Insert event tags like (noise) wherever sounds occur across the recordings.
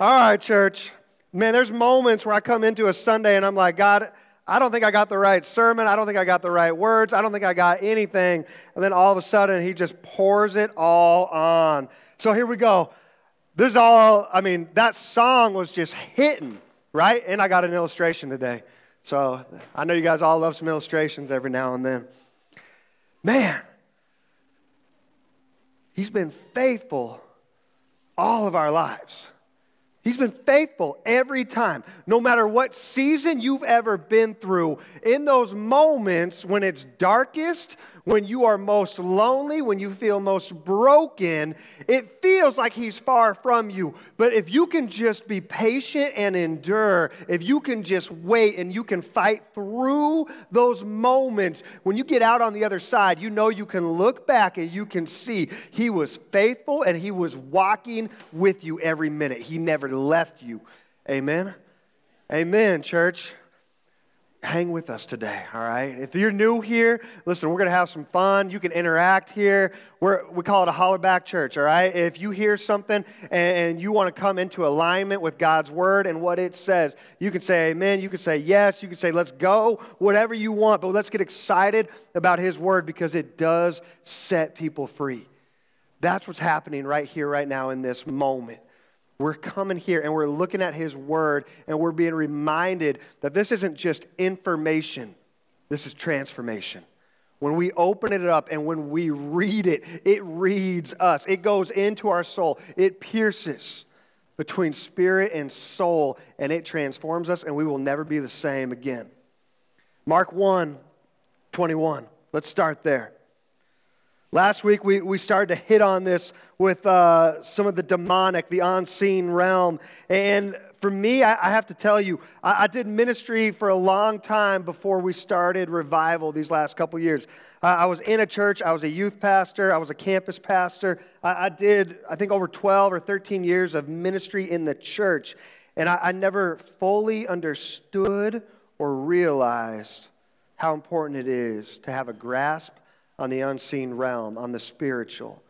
All right, church. Man, there's moments where I come into a Sunday and I'm like, God, I don't think I got the right sermon. I don't think I got the right words. I don't think I got anything. And then all of a sudden, he just pours it all on. So here we go. This is all, I mean, that song was just hitting, right? And I got an illustration today. So I know you guys all love some illustrations every now and then. Man, he's been faithful all of our lives. He's been faithful every time. No matter what season you've ever been through, in those moments when it's darkest, when you are most lonely, when you feel most broken, it feels like He's far from you. But if you can just be patient and endure, if you can just wait and you can fight through those moments, when you get out on the other side, you know you can look back and you can see He was faithful and He was walking with you every minute. He never left you. Amen. Amen, church hang with us today, all right? If you're new here, listen, we're going to have some fun. You can interact here. We're, we call it a hollerback church, all right? If you hear something and, and you want to come into alignment with God's word and what it says, you can say amen. You can say yes. You can say let's go, whatever you want. But let's get excited about His word because it does set people free. That's what's happening right here, right now, in this moment. We're coming here and we're looking at His Word and we're being reminded that this isn't just information, this is transformation. When we open it up and when we read it, it reads us. It goes into our soul. It pierces between spirit and soul and it transforms us and we will never be the same again. Mark 1 21. Let's start there. Last week, we, we started to hit on this with uh, some of the demonic, the unseen realm. And for me, I, I have to tell you, I, I, did ministry for a long time before we started revival these last couple years. Uh, I was in a church, I was a youth pastor, I was a campus pastor. I, I did, I think, over 12 or 13 years of ministry in the church. And I, I never fully understood or realized how important it is to have a grasp on the unseen realm, on the spiritual.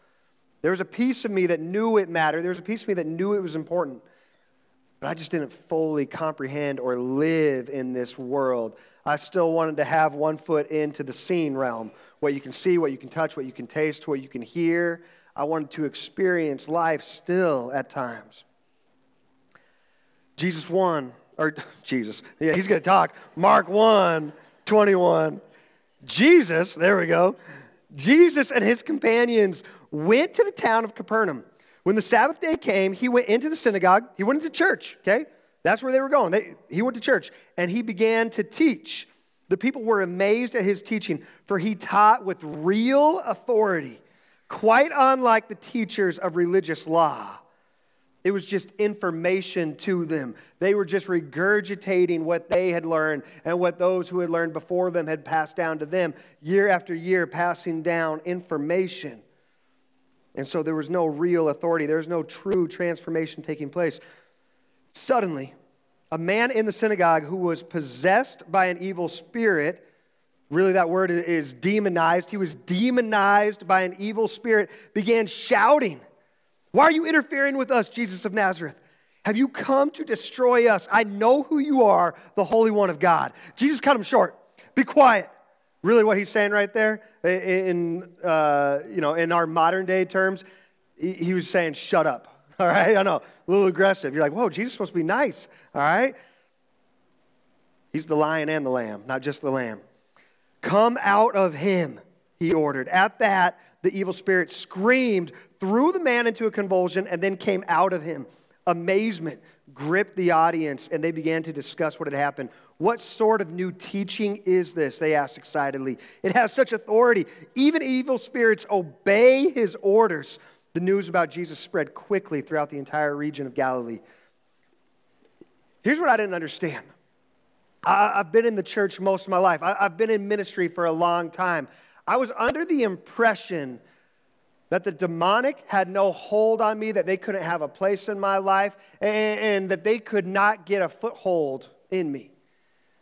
There was a piece of me that knew it mattered. There was a piece of me that knew it was important. But I just didn't fully comprehend or live in this world. I still wanted to have one foot into the seen realm, what you can see, what you can touch, what you can taste, what you can hear. I wanted to experience life still at times. Jesus 1, or (laughs) Jesus, yeah, he's going to talk. Mark 1, 21. Jesus, there we go. Jesus and his companions went to the town of Capernaum. When the Sabbath day came, he went into the synagogue. He went into church, okay? That's where they were going. They, he went to church and he began to teach. The people were amazed at his teaching, for he taught with real authority, quite unlike the teachers of religious law. It was just information to them. They were just regurgitating what they had learned and what those who had learned before them had passed down to them, year after year, passing down information. And so there was no real authority, there was no true transformation taking place. Suddenly, a man in the synagogue who was possessed by an evil spirit, really that word is demonized, he was demonized by an evil spirit, began shouting. Why are you interfering with us, Jesus of Nazareth? Have you come to destroy us? I know who you are, the Holy One of God. Jesus cut him short. Be quiet. Really, what he's saying right there, in, uh, you know, in our modern day terms, he, was saying, shut up. (laughs) All right? I know, a little aggressive. You're like, whoa, Jesus to be nice. All right? He's the lion and the lamb, not just the lamb. Come out of him, he ordered. At that, the evil spirit screamed, threw the man into a convulsion, and then came out of him. Amazement gripped the audience, and they began to discuss what had happened. What sort of new teaching is this? They asked excitedly. It has such authority. Even evil spirits obey his orders. The news about Jesus spread quickly throughout the entire region of Galilee. Here's what I didn't understand I've been in the church most of my life, I've been in ministry for a long time. I was under the impression that the demonic had no hold on me, that they couldn't have a place in my life, and, and that they could not get a foothold in me.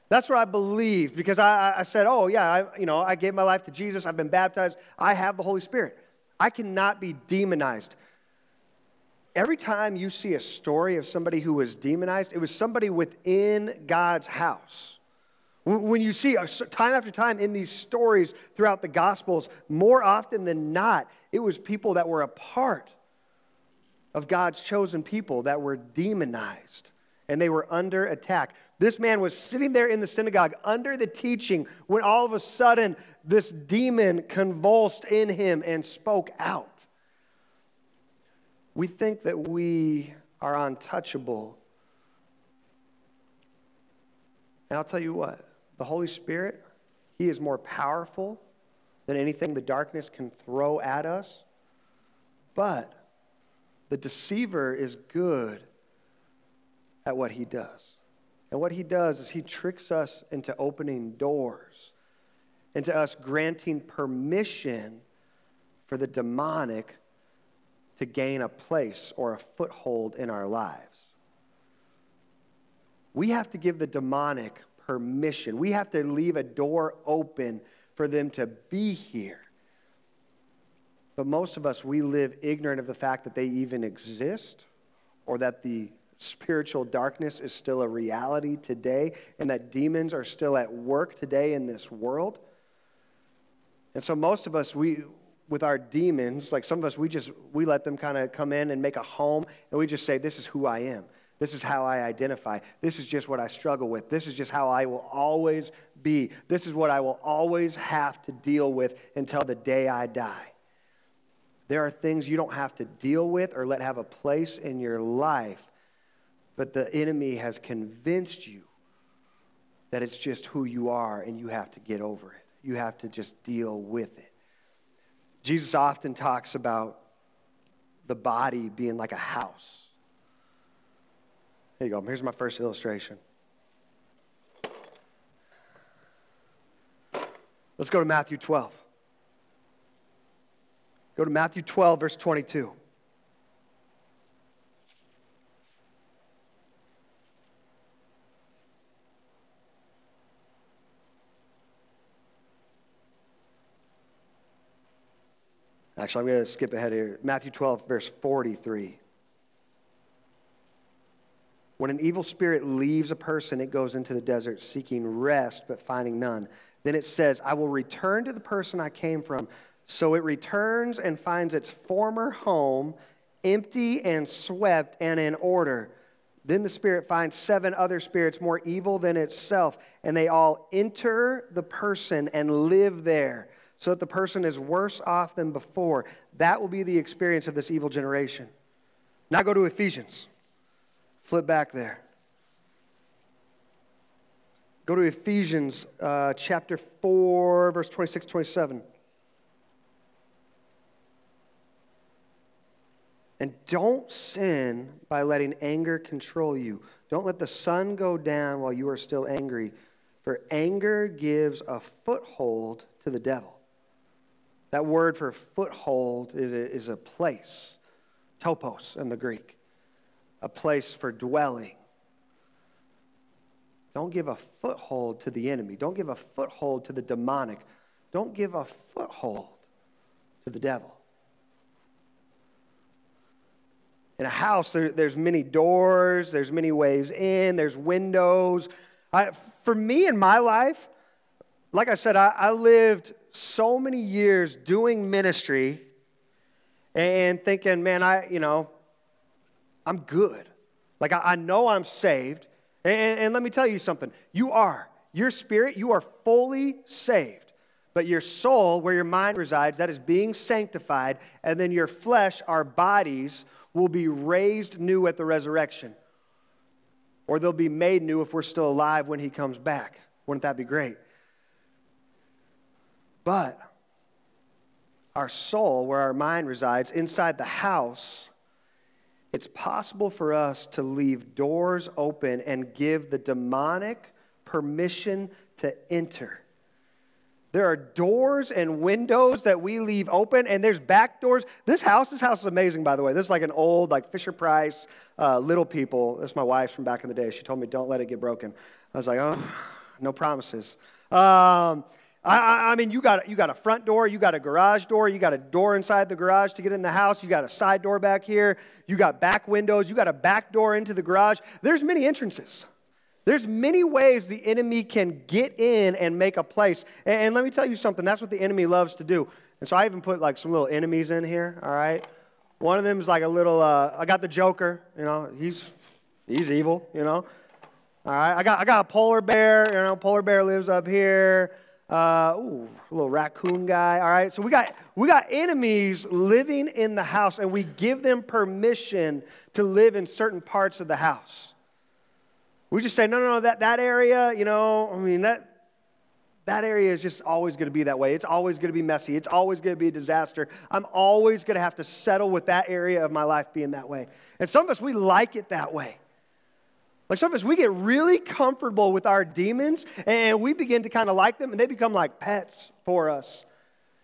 That's what I believed because I, I said, oh, yeah, I, you know, I gave my life to Jesus. I've been baptized. I have the Holy Spirit. I cannot be demonized. every time you see a story of somebody who was demonized, it was somebody within God's house. When you see uh, time after time in these stories throughout the Gospels, more often than not, it was people that were a part of God's chosen people that were demonized and they were under attack. This man was sitting there in the synagogue under the teaching when all of a sudden this demon convulsed in him and spoke out. We think that we are untouchable. And I'll tell you what the Holy Spirit, He is more powerful than anything the darkness can throw at us. But the deceiver is good at what he does. And what he does is he tricks us into opening doors, into us granting permission for the demonic to gain a place or a foothold in our lives. We have to give the demonic permission. We have to leave a door open for them to be here. But most of us, we live ignorant of the fact that they even exist or that the spiritual darkness is still a reality today and that demons are still at work today in this world. And so most of us, we, with our demons, like some of us, we just, we let them kind of come in and make a home and we just say, this is who I am. This is how I identify. This is just what I struggle with. This is just how I will always be. This is what I will always have to deal with until the day I die. There are things you don't have to deal with or let have a place in your life, but the enemy has convinced you that it's just who you are and you have to get over it. You have to just deal with it. Jesus often talks about the body being like a house. Here you go. Here's my first illustration. Let's go to Matthew 12. Go to Matthew 12, verse 22. Actually, I'm going to skip ahead here. Matthew 12, verse 43. When an evil spirit leaves a person, it goes into the desert seeking rest but finding none. Then it says, I will return to the person I came from. So it returns and finds its former home empty and swept and in order. Then the spirit finds seven other spirits more evil than itself, and they all enter the person and live there, so that the person is worse off than before. That will be the experience of this evil generation. Now go to Ephesians. Flip back there. Go to Ephesians uh, chapter 4, verse 26, 27. And don't sin by letting anger control you. Don't let the sun go down while you are still angry, for anger gives a foothold to the devil. That word for foothold is a, is a place, topos in the Greek a place for dwelling. Don't give a foothold to the enemy. Don't give a foothold to the demonic. Don't give a foothold to the devil. In a house, there, there's many doors, there's many ways in, there's windows. I, for me in my life, like I said, I, I lived so many years doing ministry and thinking, man, I, you know, I'm good. Like, I, I know I'm saved. And, and let me tell you something you are. Your spirit, you are fully saved. But your soul, where your mind resides, that is being sanctified. And then your flesh, our bodies, will be raised new at the resurrection. Or they'll be made new if we're still alive when he comes back. Wouldn't that be great? But our soul, where our mind resides, inside the house, it's possible for us to leave doors open and give the demonic permission to enter. There are doors and windows that we leave open, and there's back doors. This house, this house is amazing, by the way. This is like an old, like Fisher Price, uh, Little People. This is my wife's from back in the day. She told me, "Don't let it get broken." I was like, "Oh, no promises." Um, I, I, mean, you got, you got a front door, you got a garage door, you got a door inside the garage to get in the house, you got a side door back here, you got back windows, you got a back door into the garage. There's many entrances. There's many ways the enemy can get in and make a place. And, and let me tell you something, that's what the enemy loves to do. And so I even put like some little enemies in here, all right? One of them is like a little, uh, I got the Joker, you know, he's, he's evil, you know. All right, I got, I got a polar bear, you know, polar bear lives up here. Uh, ooh, a little raccoon guy. All right, so we got we got enemies living in the house, and we give them permission to live in certain parts of the house. We just say, no, no, no, that, that area, you know, I mean, that, that area is just always going to be that way. It's always going to be messy. It's always going to be a disaster. I'm always going to have to settle with that area of my life being that way. And some of us, we like it that way. Like some of us, we get really comfortable with our demons and we begin to kind of like them and they become like pets for us.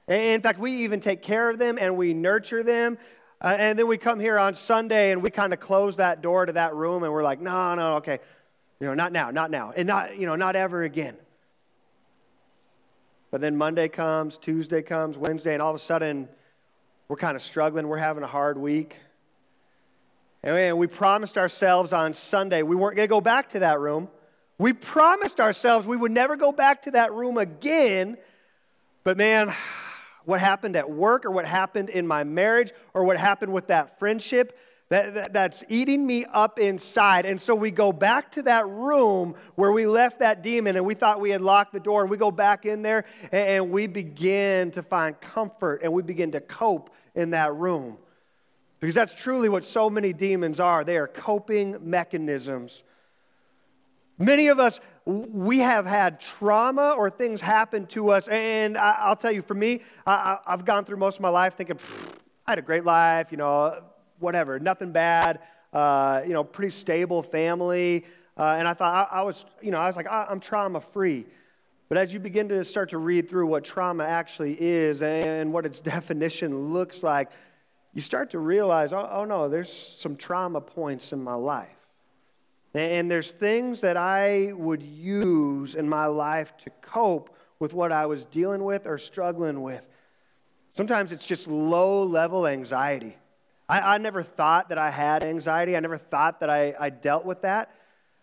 And in fact, we even take care of them and we nurture them. Uh, and then we come here on Sunday and we kind of close that door to that room and we're like, no, no, okay. You know, not now, not now. And not, you know, not ever again. But then Monday comes, Tuesday comes, Wednesday, and all of a sudden we're kind of struggling. We're having a hard week. And we promised ourselves on Sunday we weren't going to go back to that room. We promised ourselves we would never go back to that room again. But man, what happened at work or what happened in my marriage or what happened with that friendship, that, that, that's eating me up inside. And so we go back to that room where we left that demon and we thought we had locked the door. And we go back in there and, and we begin to find comfort and we begin to cope in that room. Because that's truly what so many demons are. They are coping mechanisms. Many of us, we have had trauma or things happen to us. And I'll tell you, for me, I've gone through most of my life thinking, I had a great life, you know, whatever, nothing bad, uh, you know, pretty stable family. Uh, and I thought I, I, was, you know, I was like, I'm trauma free. But as you begin to start to read through what trauma actually is and what its (laughs) definition looks like, you start to realize, oh, oh no, there's some trauma points in my life. And there's things that I would use in my life to cope with what I was dealing with or struggling with. Sometimes it's just low level anxiety. I, I never thought that I had anxiety, I never thought that I, I dealt with that.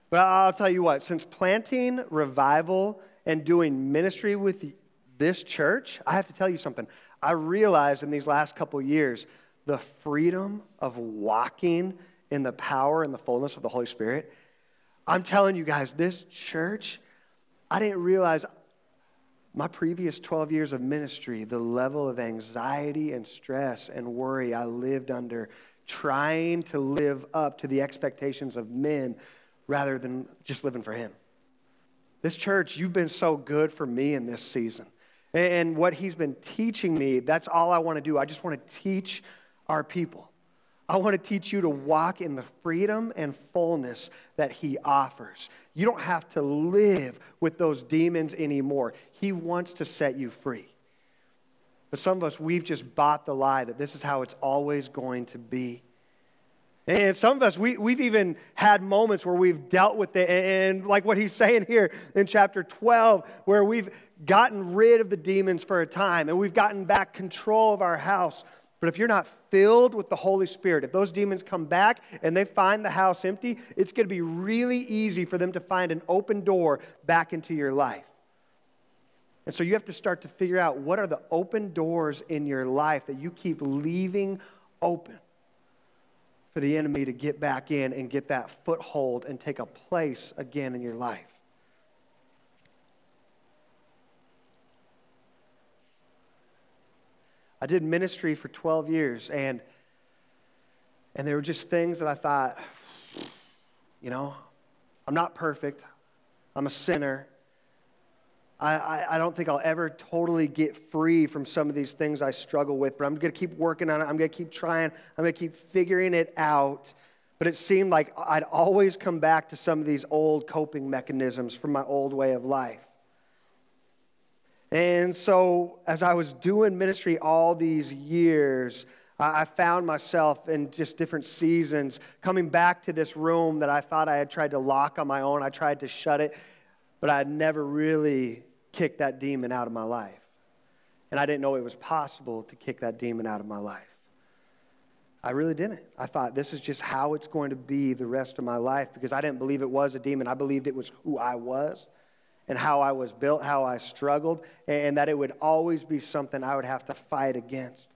But I'll tell you what, since planting revival and doing ministry with this church, I have to tell you something. I realized in these last couple years the freedom of walking in the power and the fullness of the Holy Spirit. I'm telling you guys, this church, I didn't realize my previous 12 years of ministry, the level of anxiety and stress and worry I lived under, trying to live up to the expectations of men rather than just living for Him. This church, you've been so good for me in this season. And what He's been teaching me, that's all I want to do. I just want to teach our people. I want to teach you to walk in the freedom and fullness that He offers. You don't have to live with those demons anymore. He wants to set you free. But some of us, we've just bought the lie that this is how it's always going to be. And some of us, we, we've even had moments where we've dealt with it. And like what he's saying here in chapter 12, where we've gotten rid of the demons for a time and we've gotten back control of our house. But if you're not filled with the Holy Spirit, if those demons come back and they find the house empty, it's going to be really easy for them to find an open door back into your life. And so you have to start to figure out what are the open doors in your life that you keep leaving open for the enemy to get back in and get that foothold and take a place again in your life. I did ministry for 12 years, and, and there were just things that I thought, you know, I'm not perfect, I'm a sinner. I, I, I don't think I'll ever totally get free from some of these things I struggle with, but I'm going to keep working on it. I'm going to keep trying. I'm going to keep figuring it out. But it seemed like I'd always come back to some of these old coping mechanisms from my old way of life. And so, as I was doing ministry all these years, I found myself in just different seasons coming back to this room that I thought I had tried to lock on my own. I tried to shut it, but I had never really kicked that demon out of my life. And I didn't know it was possible to kick that demon out of my life. I really didn't. I thought this is just how it's going to be the rest of my life because I didn't believe it was a demon. I believed it was who I was and how I was built, how I struggled, and that it would always be something I would have to fight against.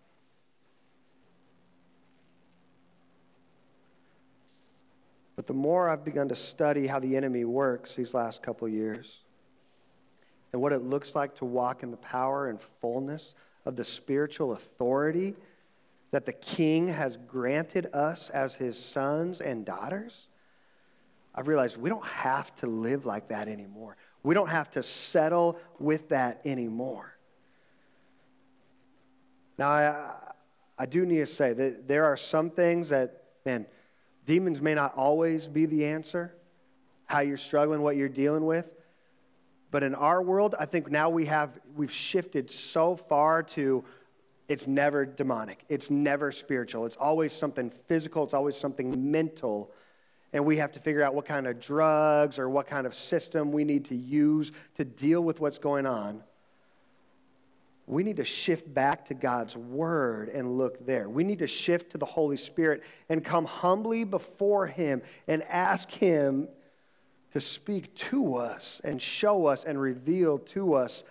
But the more I've begun to study how the enemy works these last couple years and what it looks like to walk in the power and fullness of the spiritual authority that the king has granted us as his sons and daughters, I've realized we don't have to live like that anymore. We don't have to settle with that anymore. Now, I, I do need to say that there are some things that, man, Demons may not always be the answer, how you're struggling, what you're dealing with. But in our world, I think now we have we've shifted so far to it's never demonic. It's never spiritual. It's always something physical, it's always something mental. And we have to figure out what kind of drugs or what kind of system we need to use to deal with what's going on we need to shift back to God's word and look there. We need to shift to the Holy Spirit and come humbly before Him and ask Him to speak to us and show us and reveal to us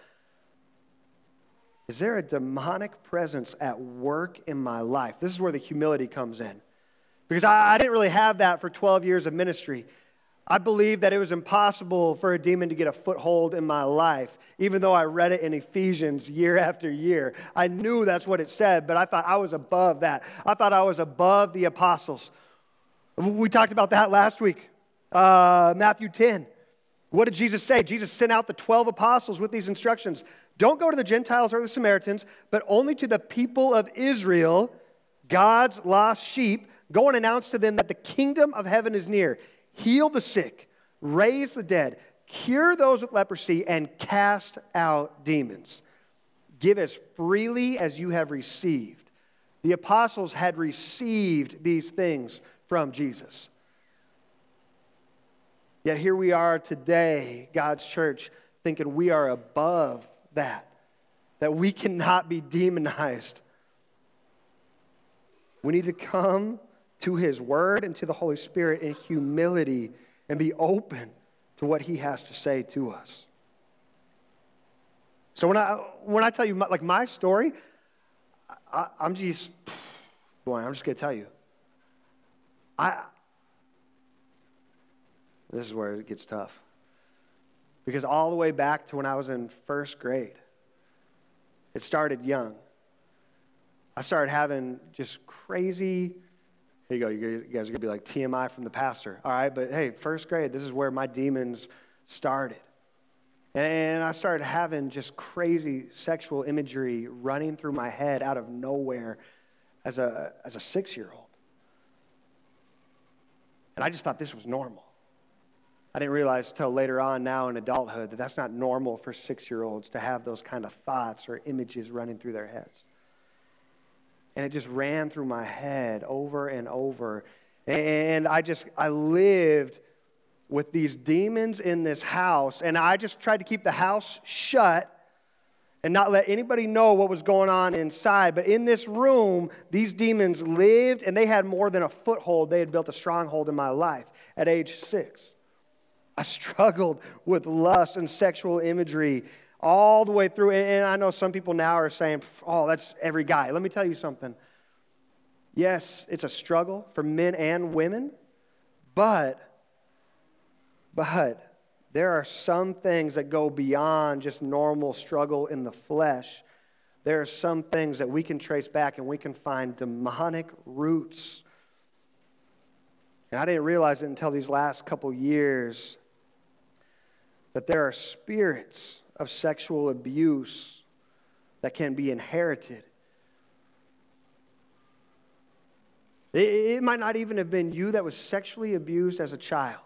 is there a demonic presence at work in my life? This is where the humility comes in. Because I, I didn't really have that for 12 years of ministry. I believed that it was impossible for a demon to get a foothold in my life, even though I read it in Ephesians year after year. I knew that's what it said, but I thought I was above that. I thought I was above the apostles. We talked about that last week, uh, Matthew 10. What did Jesus say? Jesus sent out the 12 apostles with these instructions Don't go to the Gentiles or the Samaritans, but only to the people of Israel, God's lost sheep. Go and announce to them that the kingdom of heaven is near heal the sick, raise the dead, cure those with leprosy, and cast out demons. Give as freely as you have received. The apostles had received these things from Jesus. Yet here we are today, God's church, thinking we are above that, that we cannot be demonized. We need to come to His Word and to the Holy Spirit in humility and be open to what He has to say to us. So when I when I tell you my, like my story, I, am just boy, I'm just gonna tell you. I this is where it gets tough. Because all the way back to when I was in first grade, it started young. I started having just crazy here you go. You guys are going to be like TMI from the pastor. All right, but hey, first grade, this is where my demons started. And I started having just crazy sexual imagery running through my head out of nowhere as a, as a six year old. And I just thought this was normal. I didn't realize until later on now in adulthood that that's not normal for six year olds to have those kind of thoughts or images running through their heads. And it just ran through my head over and over. And I just, I lived with these demons in this house. And I just tried to keep the house shut and not let anybody know what was going on inside. But in this room, these demons lived and they had more than a foothold. They had built a stronghold in my life at age six. I (laughs) struggled with lust and sexual imagery all the way through. And I know some people now are saying, oh, that's every guy. Let me tell you something. Yes, it's a struggle for men and women, but, but there are some things that go beyond just normal struggle in the flesh. There are some things that we can trace back and we can find demonic roots. And I didn't realize it until these last couple years that there are spirits of sexual abuse that can be inherited. It, might not even have been you that was sexually abused as a child.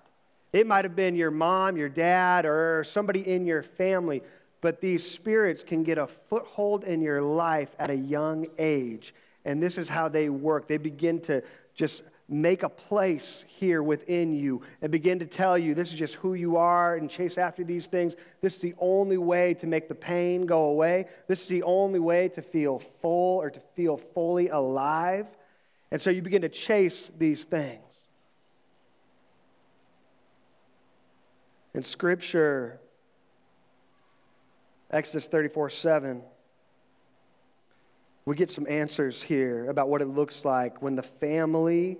It might have been your mom, your dad, or somebody in your family. But these spirits can get a foothold in your life at a young age. And this is how they work. They begin to just make a place here within you and begin to tell you this is just who you are and chase after these things. This is the only way to make the pain go away. This is the only way to feel full or to feel fully alive. And so you begin to chase these things. In Scripture, Exodus 34 7, we get some answers here about what it looks like when the family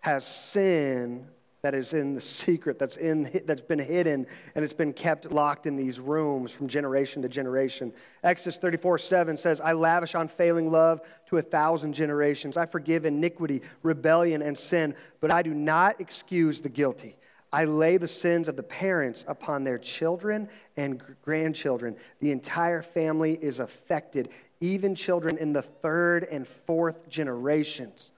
has sin that is in the secret, that's, in, that's been hidden, and it's been kept locked in these rooms from generation to generation. Exodus 34 7 says, I lavish unfailing love to a thousand generations. I forgive iniquity, rebellion, and sin, but I do not excuse the guilty. I lay the sins of the parents upon their children and grandchildren. The entire family is affected, even children in the third and fourth generations.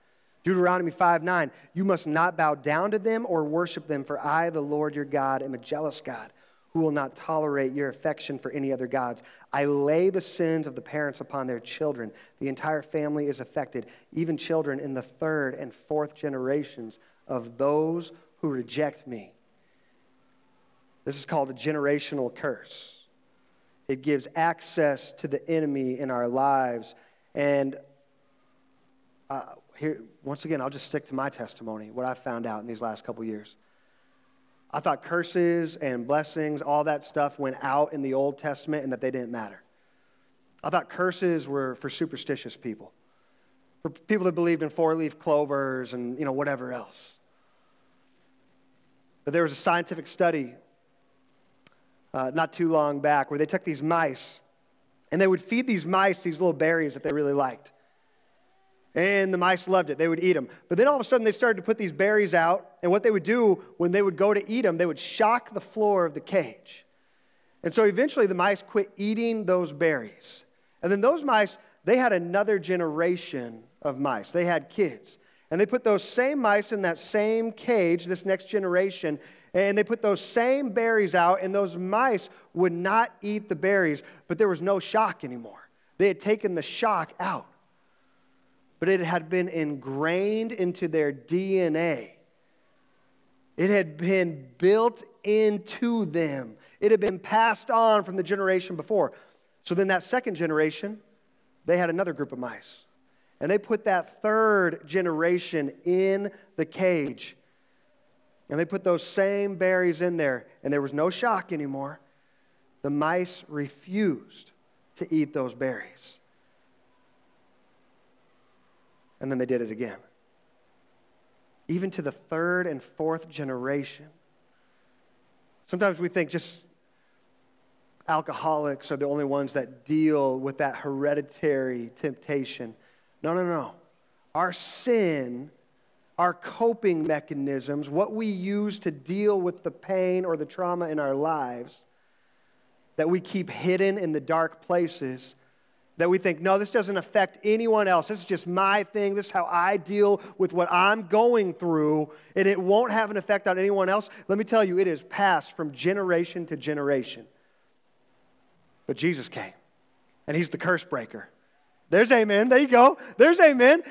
Deuteronomy 5 9, you must not bow down to them or worship them, for I, the Lord your God, am a jealous God who will not tolerate your affection for any other gods. I lay the sins of the parents upon their children. The entire family is affected, even children in the third and fourth generations of those who reject me. This is called a generational curse. It gives access to the enemy in our lives. And uh, here, once again, I'll just stick to my testimony, what I found out in these last couple years. I thought curses and blessings, all that stuff went out in the Old Testament and that they didn't matter. I thought curses were for superstitious people, for people that believed in four leaf clovers and you know, whatever else. But there was a scientific study uh, not too long back where they took these mice and they would feed these mice these little berries that they really liked. And the mice loved it. They would eat them. But then all of a sudden, they started to put these berries out. And what they would do when they would go to eat them, they would shock the floor of the cage. And so eventually, the mice quit eating those berries. And then those mice, they had another generation of mice. They had kids. And they put those same mice in that same cage, this next generation, and they put those same berries out, and those mice would not eat the berries, but there was no shock anymore. They had taken the shock out but it had been ingrained into their DNA. It had been built into them. It had been passed on from the generation before. So then, that second generation, they had another group of mice. And they put that third generation in the cage. And they put those same berries in there, and there was no shock anymore. The mice refused to eat those berries and then they did it again. Even to the third and fourth generation. Sometimes we think just alcoholics are the only ones that deal with that hereditary temptation. No, no, no. Our sin, our coping mechanisms, what we use to deal with the pain or the trauma in our lives that we keep hidden in the dark places that we think, no, this doesn't affect anyone else. This is just my thing. This is how I deal with what I'm going through, and it won't have an effect on anyone else. Let me tell you, it is passed from generation to generation. But Jesus came, and He's the curse breaker. There's amen. There you go. There's amen.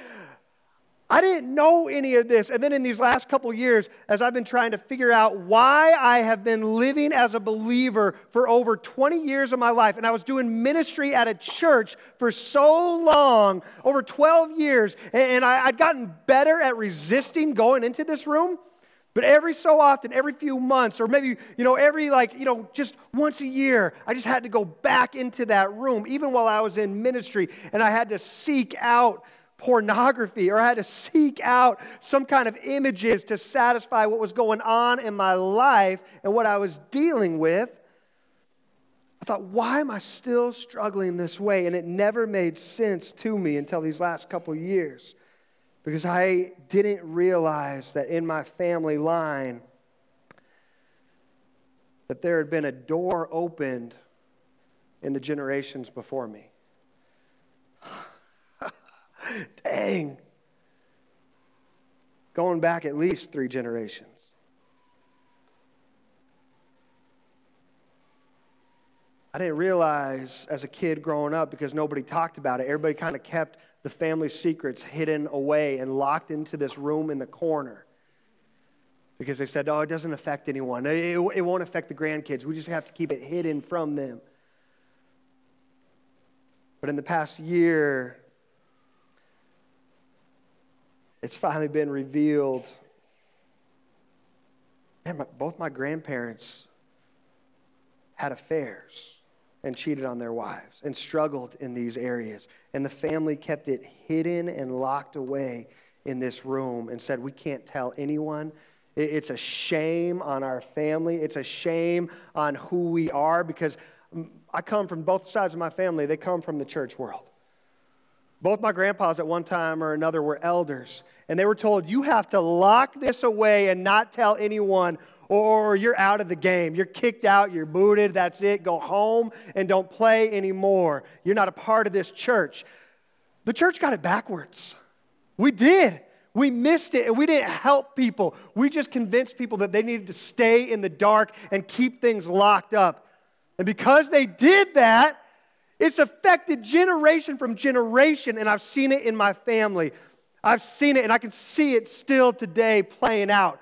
I didn't know any of this. And then in these last couple years, as I've been trying to figure out why I have been living as a believer for over 20 years of my life, and I was doing ministry at a church for so long, over 12 years, and I, would gotten better at resisting going into this room. But every so often, every few months, or maybe, you know, every like, you know, just once a year, I just had to go back into that room, even while I was in ministry, and I had to seek out pornography or I had to seek out some kind of images to satisfy what was going on in my life and what I was dealing with. I thought, why am I still struggling this way? And it never made sense to me until these last couple years because I didn't realize that in my family line that there had been a door opened in the generations before me. Dang. Going back at least three generations. I didn't realize as a kid growing up because nobody talked about it. Everybody kind of kept the family secrets hidden away and locked into this room in the corner because they said, oh, it doesn't affect anyone. It, it won't affect the grandkids. We just have to keep it hidden from them. But in the past year, it's finally been revealed. Man, my, both my grandparents had affairs and cheated on their wives and struggled in these areas. And the family kept it hidden and locked away in this room and said, We can't tell anyone. It's a shame on our family. It's a shame on who we are because mm, I come from both sides of my family. They come from the church world. Both my grandpas at one time or another were elders, and they were told, You have to lock this away and not tell anyone or you're out of the game. You're kicked out, you're booted, that's it. Go home and don't play anymore. You're not a part of this church. The church got it backwards. We did. We missed it and we didn't help people. We just convinced people that they needed to stay in the dark and keep things locked up. And because they did that, it's affected generation from generation, and I've seen it in my family. I've seen it, and I can see it still today playing out.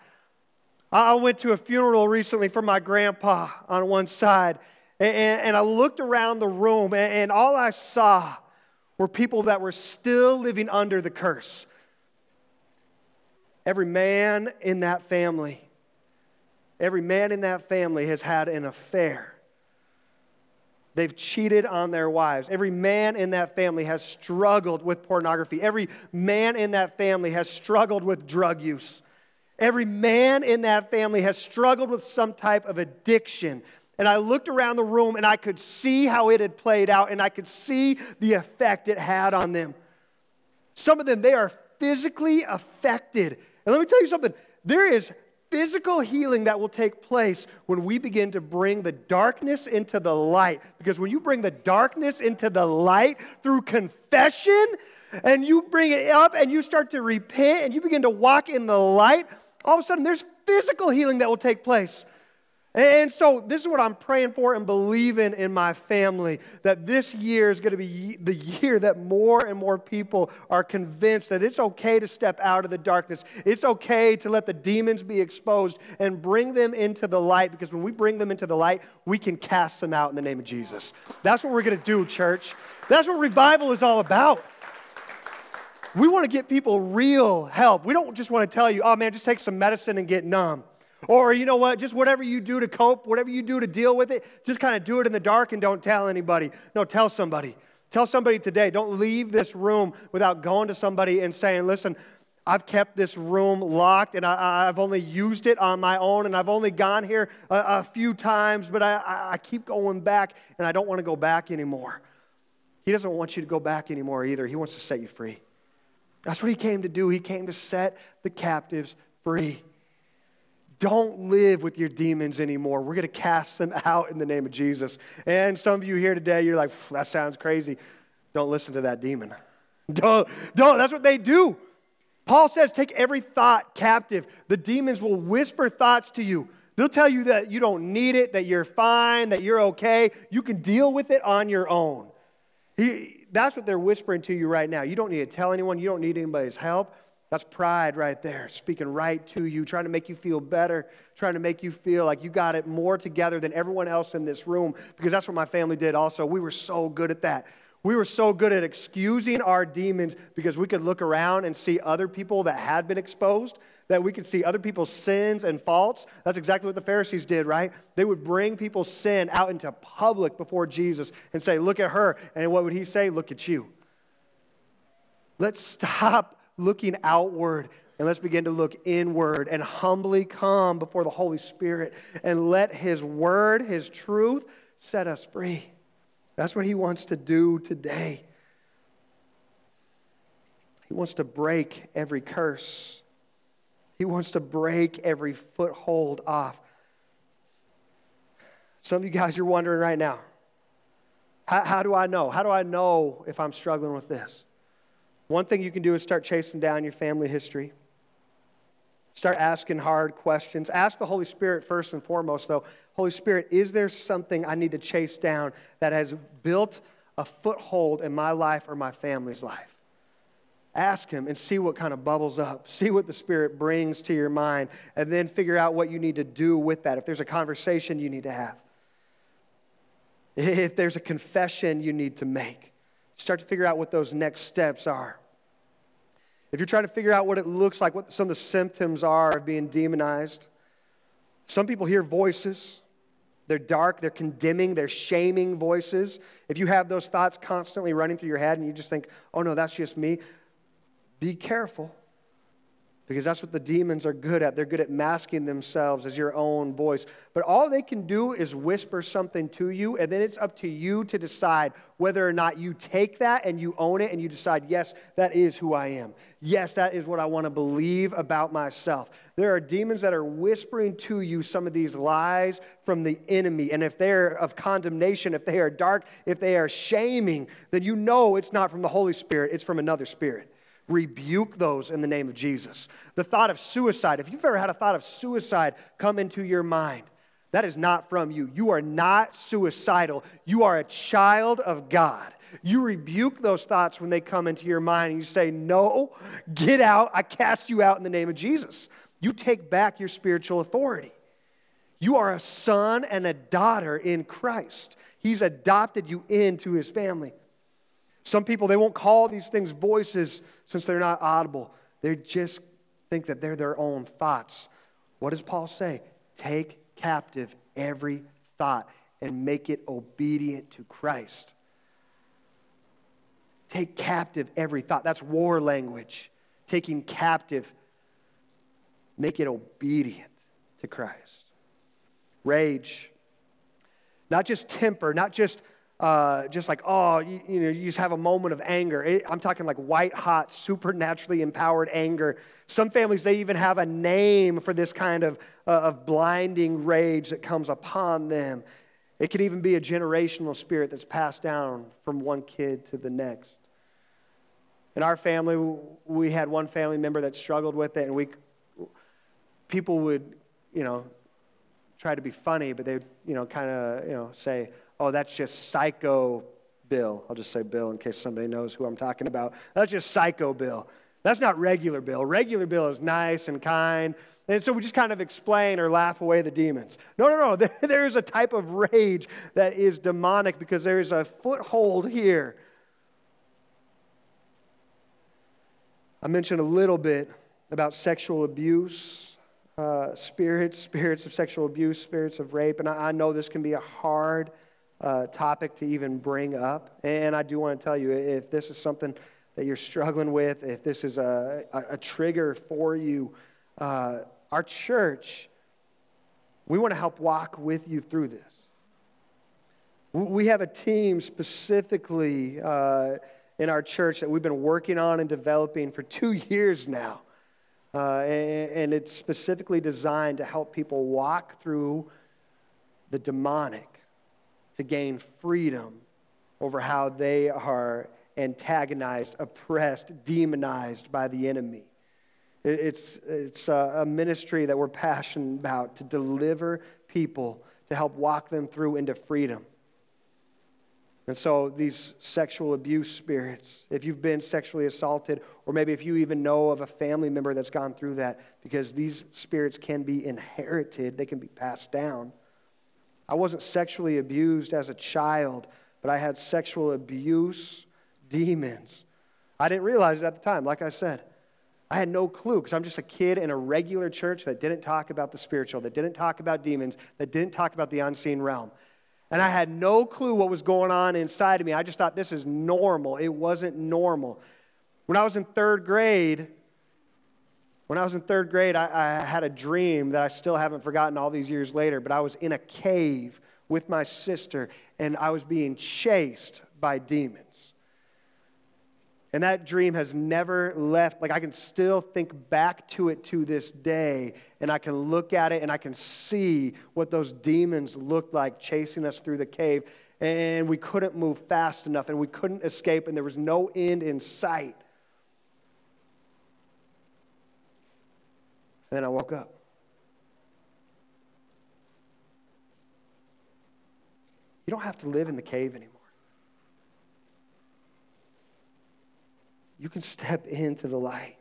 I went to a funeral recently for my grandpa on one side, and, and I looked around the room, and, and all I saw were people that were still living under the curse. Every man in that family, every man in that family has had an affair. They've cheated on their wives. Every man in that family has struggled with pornography. Every man in that family has struggled with drug use. Every man in that family has struggled with some type of addiction. And I looked around the room and I could see how it had played out and I could see the effect it had on them. Some of them, they are physically affected. And let me tell you something there is physical healing that will take place when we begin to bring the darkness into the light. Because when you bring the darkness into the light through confession, and you bring it up and you start to repent and you begin to walk in the light, all of a sudden there's physical healing that will take place. And so, this is what I'm praying for and believing in my family that this year is going to be the year that more and more people are convinced that it's okay to step out of the darkness. It's okay to let the demons be exposed and bring them into the light because when we bring them into the light, we can cast them out in the name of Jesus. That's what we're going to do, church. That's what revival is all about. We want to get people real help. We don't just want to tell you, oh man, just take some medicine and get numb. Or, you know what, just whatever you do to cope, whatever you do to deal with it, just kind of do it in the dark and don't tell anybody. No, tell somebody. Tell somebody today. Don't leave this room without going to somebody and saying, listen, I've kept this room locked and I, have only used it on my own and I've only gone here a, a few times, but I, I keep going back and I don't want to go back anymore. He doesn't want you to go back anymore either. He wants to set you free. That's what he came to do. He came to set the captives free. Don't live with your demons anymore. We're going to cast them (laughs) out in the name of Jesus. And some of you here today, you're like, that sounds crazy. Don't listen to that demon. (laughs) Don't, don't. That's what they do. Paul says, take every thought captive. The demons will whisper thoughts to you. They'll tell you that you don't need it, that you're fine, that you're okay. You can deal with it on your own. He, that's what they're whispering to you right now. You don't need to tell anyone, you don't need anybody's help. That's pride right there, speaking right to you, trying to make you feel better, trying to make you feel like you got it more together than everyone else in this room, because that's what my family did also. We were so good at that. We were so good at excusing our demons because we could look around and see other people that had been exposed, that we could see other people's sins and faults. That's exactly what the Pharisees did, right? They would bring people's sin out into public before Jesus and say, Look at her. And what would he say? Look at you. Let's stop looking outward and let's begin to look inward and humbly come before the Holy Spirit and let His word, His truth, set us free. That's what He wants to do today. He wants to break every curse, He wants to break every foothold off. Some of you guys, you're wondering right now how, how do I know? How do I know if I'm struggling with this? One thing you can do is start chasing down your family history. Start asking hard questions. Ask the Holy Spirit first and foremost, though Holy Spirit, is there something I need to chase down that has built a foothold in my life or my family's life? Ask Him and see what kind of bubbles up. (laughs) See what the Spirit brings to your mind, and then figure out what you need to do with that. If there's a conversation you need to have, (laughs) if there's a confession you need to make, start to figure out what those next steps are. If you're trying to figure out what it looks like, what some of the symptoms are of being demonized, some people hear voices. They're dark, they're condemning, they're shaming voices. If you have those thoughts constantly running through your head and you just think, oh no, that's just me, be careful because that's what the demons are good at. They're good at masking themselves as your own voice. But all they can do is whisper something to you, and then it's up to you to decide whether or not you take that and you own it and you decide, yes, that is who I am. Yes, that is what I want to believe about myself. There are demons that are whispering to you some of these lies from the enemy. And if they're of condemnation, if they are dark, if they are shaming, then you know it's not from the Holy Spirit, it's from another spirit rebuke those in the name of Jesus. The thought of suicide, if you've ever had a thought of suicide come into your mind, that is not from you. You are not suicidal. You are a child of God. You rebuke those thoughts when they come into your mind and you say, No, get out. I cast you out in the name of Jesus. You take back your spiritual authority. You are a son and a daughter in Christ. He's adopted you into his family. Some people, they won't call these things voices since they're not audible. They just think that they're their own thoughts. What does Paul say? Take captive every thought and make it obedient to Christ. Take captive every thought. That's war language. Taking captive, make it obedient to Christ. Rage. Not just temper, not just uh, just like, oh, you, you, know, you just have a moment of anger. It, I'm talking like white hot, supernaturally empowered anger. Some families, they even have a name for this kind of, uh, of blinding rage that comes upon them. It could even be a generational spirit that's passed down from one kid to the next. In our family, we had one family member that struggled with it, and we, people would, you know, try to be funny, but they you know, kind of, you know, say, oh, that's just psycho Bill. I'll just say Bill in case somebody knows who I'm talking about. That's just psycho Bill. That's not regular Bill. Regular Bill is nice and kind. And so we just kind of explain or laugh away the demons. No, no, no. (laughs) There is a type of rage that is demonic because there is a foothold here. I mentioned a little bit about sexual abuse, uh, spirits, spirits of sexual abuse, spirits of rape. And I, I know this can be a hard uh, topic to even bring up. And I do want to tell you if this is something that you're struggling with, if this is a, a, trigger for you, uh, our church, we want to help walk with you through this. We have a team specifically uh, in our church that we've been working on and developing for two years now. Uh, and, and it's specifically designed to help people walk through the demonic to gain freedom over how they are antagonized, oppressed, demonized by the enemy. It's, it's a ministry that we're passionate about to deliver people, to help walk them through into freedom. And so, these sexual abuse spirits, if you've been sexually assaulted, or maybe if you even know of a family member that's gone through that, because these spirits can be inherited, they can be passed down. I wasn't sexually abused as a child, but I had sexual abuse demons. I didn't realize it at the time, like I said. I had no clue because I'm just a kid in a regular church that didn't talk about the spiritual, that didn't talk about demons, that didn't talk about the unseen realm. And I had no clue what was going on inside of me. I just thought this is normal. It wasn't normal. When I was in third grade, when I was in third grade, I, I, had a dream that I still haven't forgotten all these years later, but I was in a cave with my sister and I was being chased by demons. And that dream has never left. Like, I can still think back to it to this day, and I can look at it and I can see what those demons looked like chasing us through the cave. And we couldn't move fast enough, and we couldn't escape, and there was no end in sight. And then I woke up. You don't have to live in the cave anymore. You can step into the light.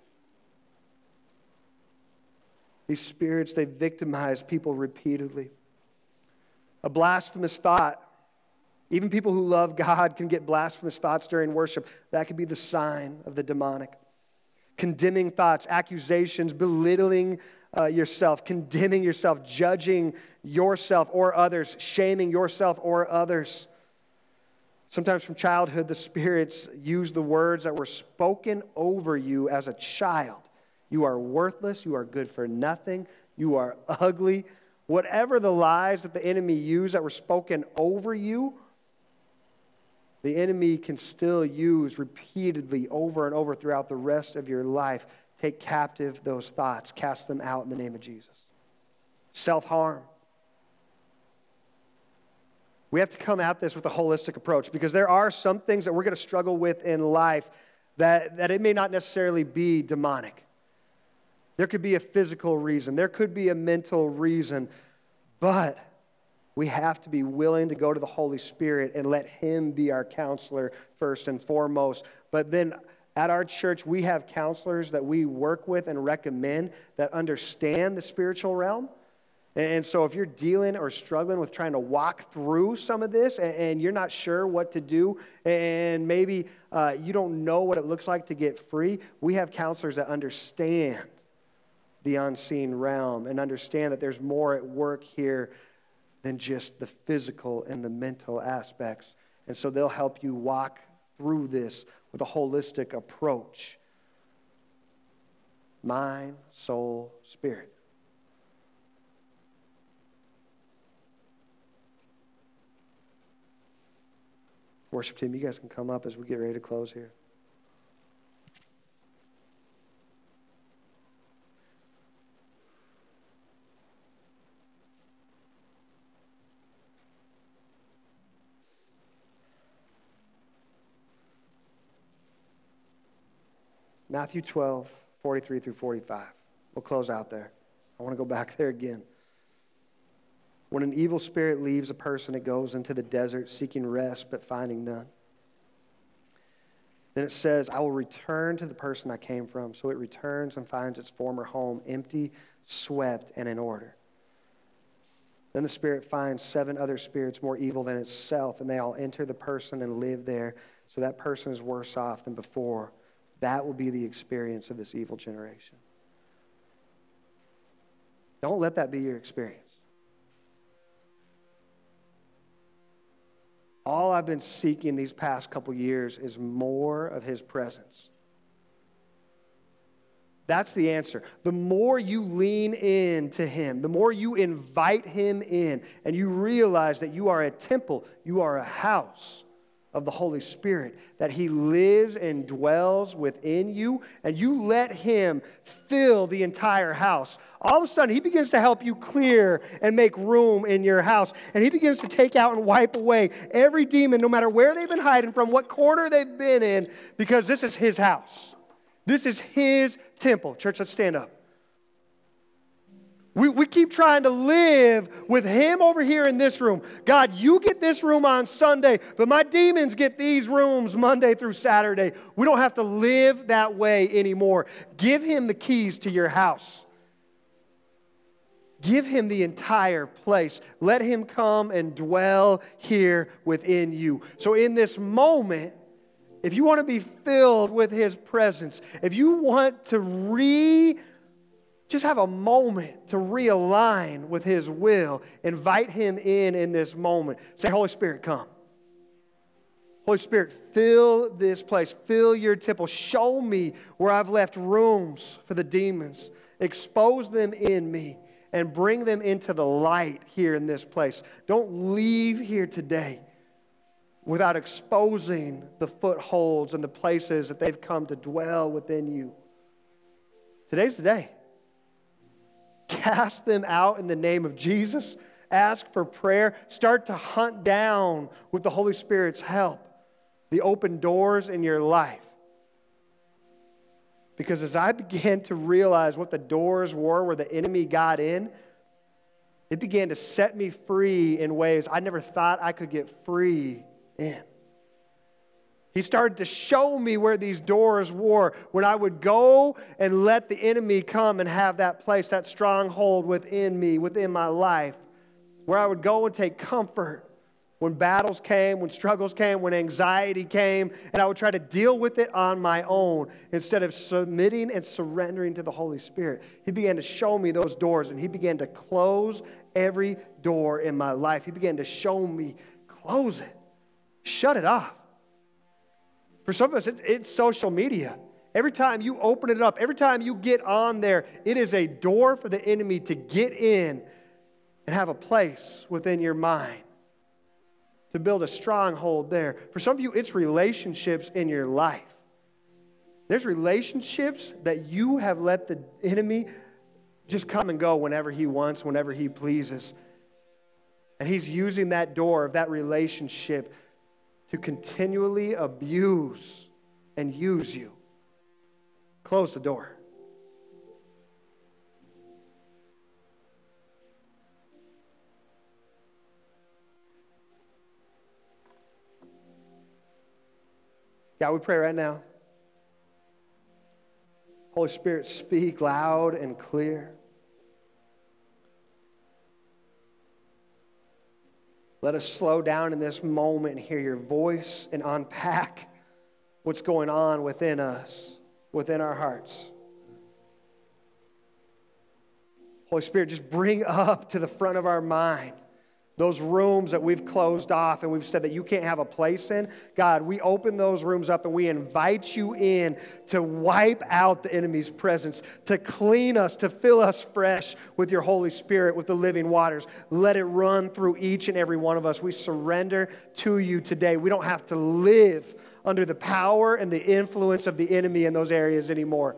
These spirits, they victimize people repeatedly. A blasphemous thought, even people who love God can get blasphemous thoughts during worship. That could be the sign of the demonic. Condemning thoughts, accusations, belittling uh, yourself, condemning yourself, judging yourself or others, shaming yourself or others. Sometimes from childhood, the spirits use the words that were spoken over you as a child. You are worthless. You are good for nothing. You are ugly. Whatever the lies that the enemy used that were spoken over you, the enemy can still use repeatedly over and over throughout the rest of your life Take captive those thoughts, cast them out in the name of Jesus. Self harm. We have to come at this with a holistic approach because there are some things that we're going to struggle with in life that, that it may not necessarily be demonic. There could be a physical reason, there could be a mental reason, but we have to be willing to go to the Holy Spirit and let Him be our counselor first and foremost. But then at our church, we have counselors that we work with and recommend that understand the spiritual realm. And so, if you're dealing or struggling with trying to walk through some of this and you're not sure what to do, and maybe uh, you don't know what it looks like to get free, we have counselors that understand the unseen realm and understand that there's more at work here than just the physical and the mental aspects. And so, they'll help you walk through this with a holistic approach mind, soul, spirit. Worship team, you guys can come up as we get ready to close here. Matthew 12, 43 through 45. We'll close out there. I want to go (laughs) back there again. When an evil spirit leaves a person, it goes into the desert seeking rest but finding none. Then it says, I will return to the person I came from. So it returns and finds its former home empty, swept, and in order. Then the spirit finds seven other spirits more evil than itself, and they all enter the person and live there. So that person is worse off than before. That will be the experience of this evil generation. Don't let that be your experience. All I've been seeking these past couple years is more of His presence. That's the answer. The more you lean in to Him, the more you invite Him in, and you realize that you are a temple, you are a house of the Holy Spirit, that He lives and dwells within you, and you let Him fill the entire house. All of a sudden, He begins to help you clear and make room in your house, and He begins to take out and wipe away every demon, no matter where they've been hiding from, what corner they've been in, because this is His house. This is His temple. Church, let's stand up. We, we keep trying to live with Him over here in this room. God, you get this room on Sunday, but my demons get these rooms Monday through Saturday. We don't have to live that way anymore. Give Him the keys to your house. Give him the entire place. Let him come and dwell here within you. So, in this moment, if you want to be filled with his presence, if you want to re just have a moment to realign with His will. Invite Him in in this moment. Say, Holy Spirit, come. Holy Spirit, fill this place, fill your temple. Show me where I've left rooms for the demons. Expose them in me and bring them into the light here in this place. Don't leave here today without exposing the footholds and the places that they've come to dwell within you. Today's the day. Cast them out in the name of Jesus. Ask for prayer. Start to hunt down with the Holy Spirit's help the open doors in your life. Because as I (laughs) began to realize what the doors were where the enemy got in, it began to set me free in ways I never thought I could get free in. He started to show me where these doors were when I would go and let the enemy come and have that place, that stronghold within me, within my life, where I would go and take comfort when battles came, when struggles came, when anxiety came, and I would try to deal with it on my own instead of submitting and surrendering to the Holy Spirit. He began to show me those doors and he began to close every door in my life. He began to show me, close it, shut it off. For some of us, it's social media. Every time you open it up, every time you get on there, it is a door for the enemy to get in and have a place within your mind to build a stronghold there. For some of you, it's relationships in your life. There's relationships that you have let the enemy just come and go whenever he wants, whenever he pleases. And he's using that door of that relationship to continually abuse and use you. Close the door. God, we pray right now. Holy Spirit, speak loud and clear. Let us slow down in this moment and hear your voice and unpack what's going on within us, within our hearts. Holy Spirit, just bring up to the front of our mind those rooms that we've closed off and we've said that you can't have a place in, God, we open those rooms up and we invite you in to wipe out the enemy's presence, to clean us, to fill us fresh with your Holy Spirit, with the living waters. Let it run through each and every one of us. We surrender to you today. We don't have to live under the power and the influence of the enemy in those areas anymore.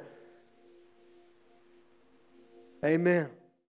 Amen.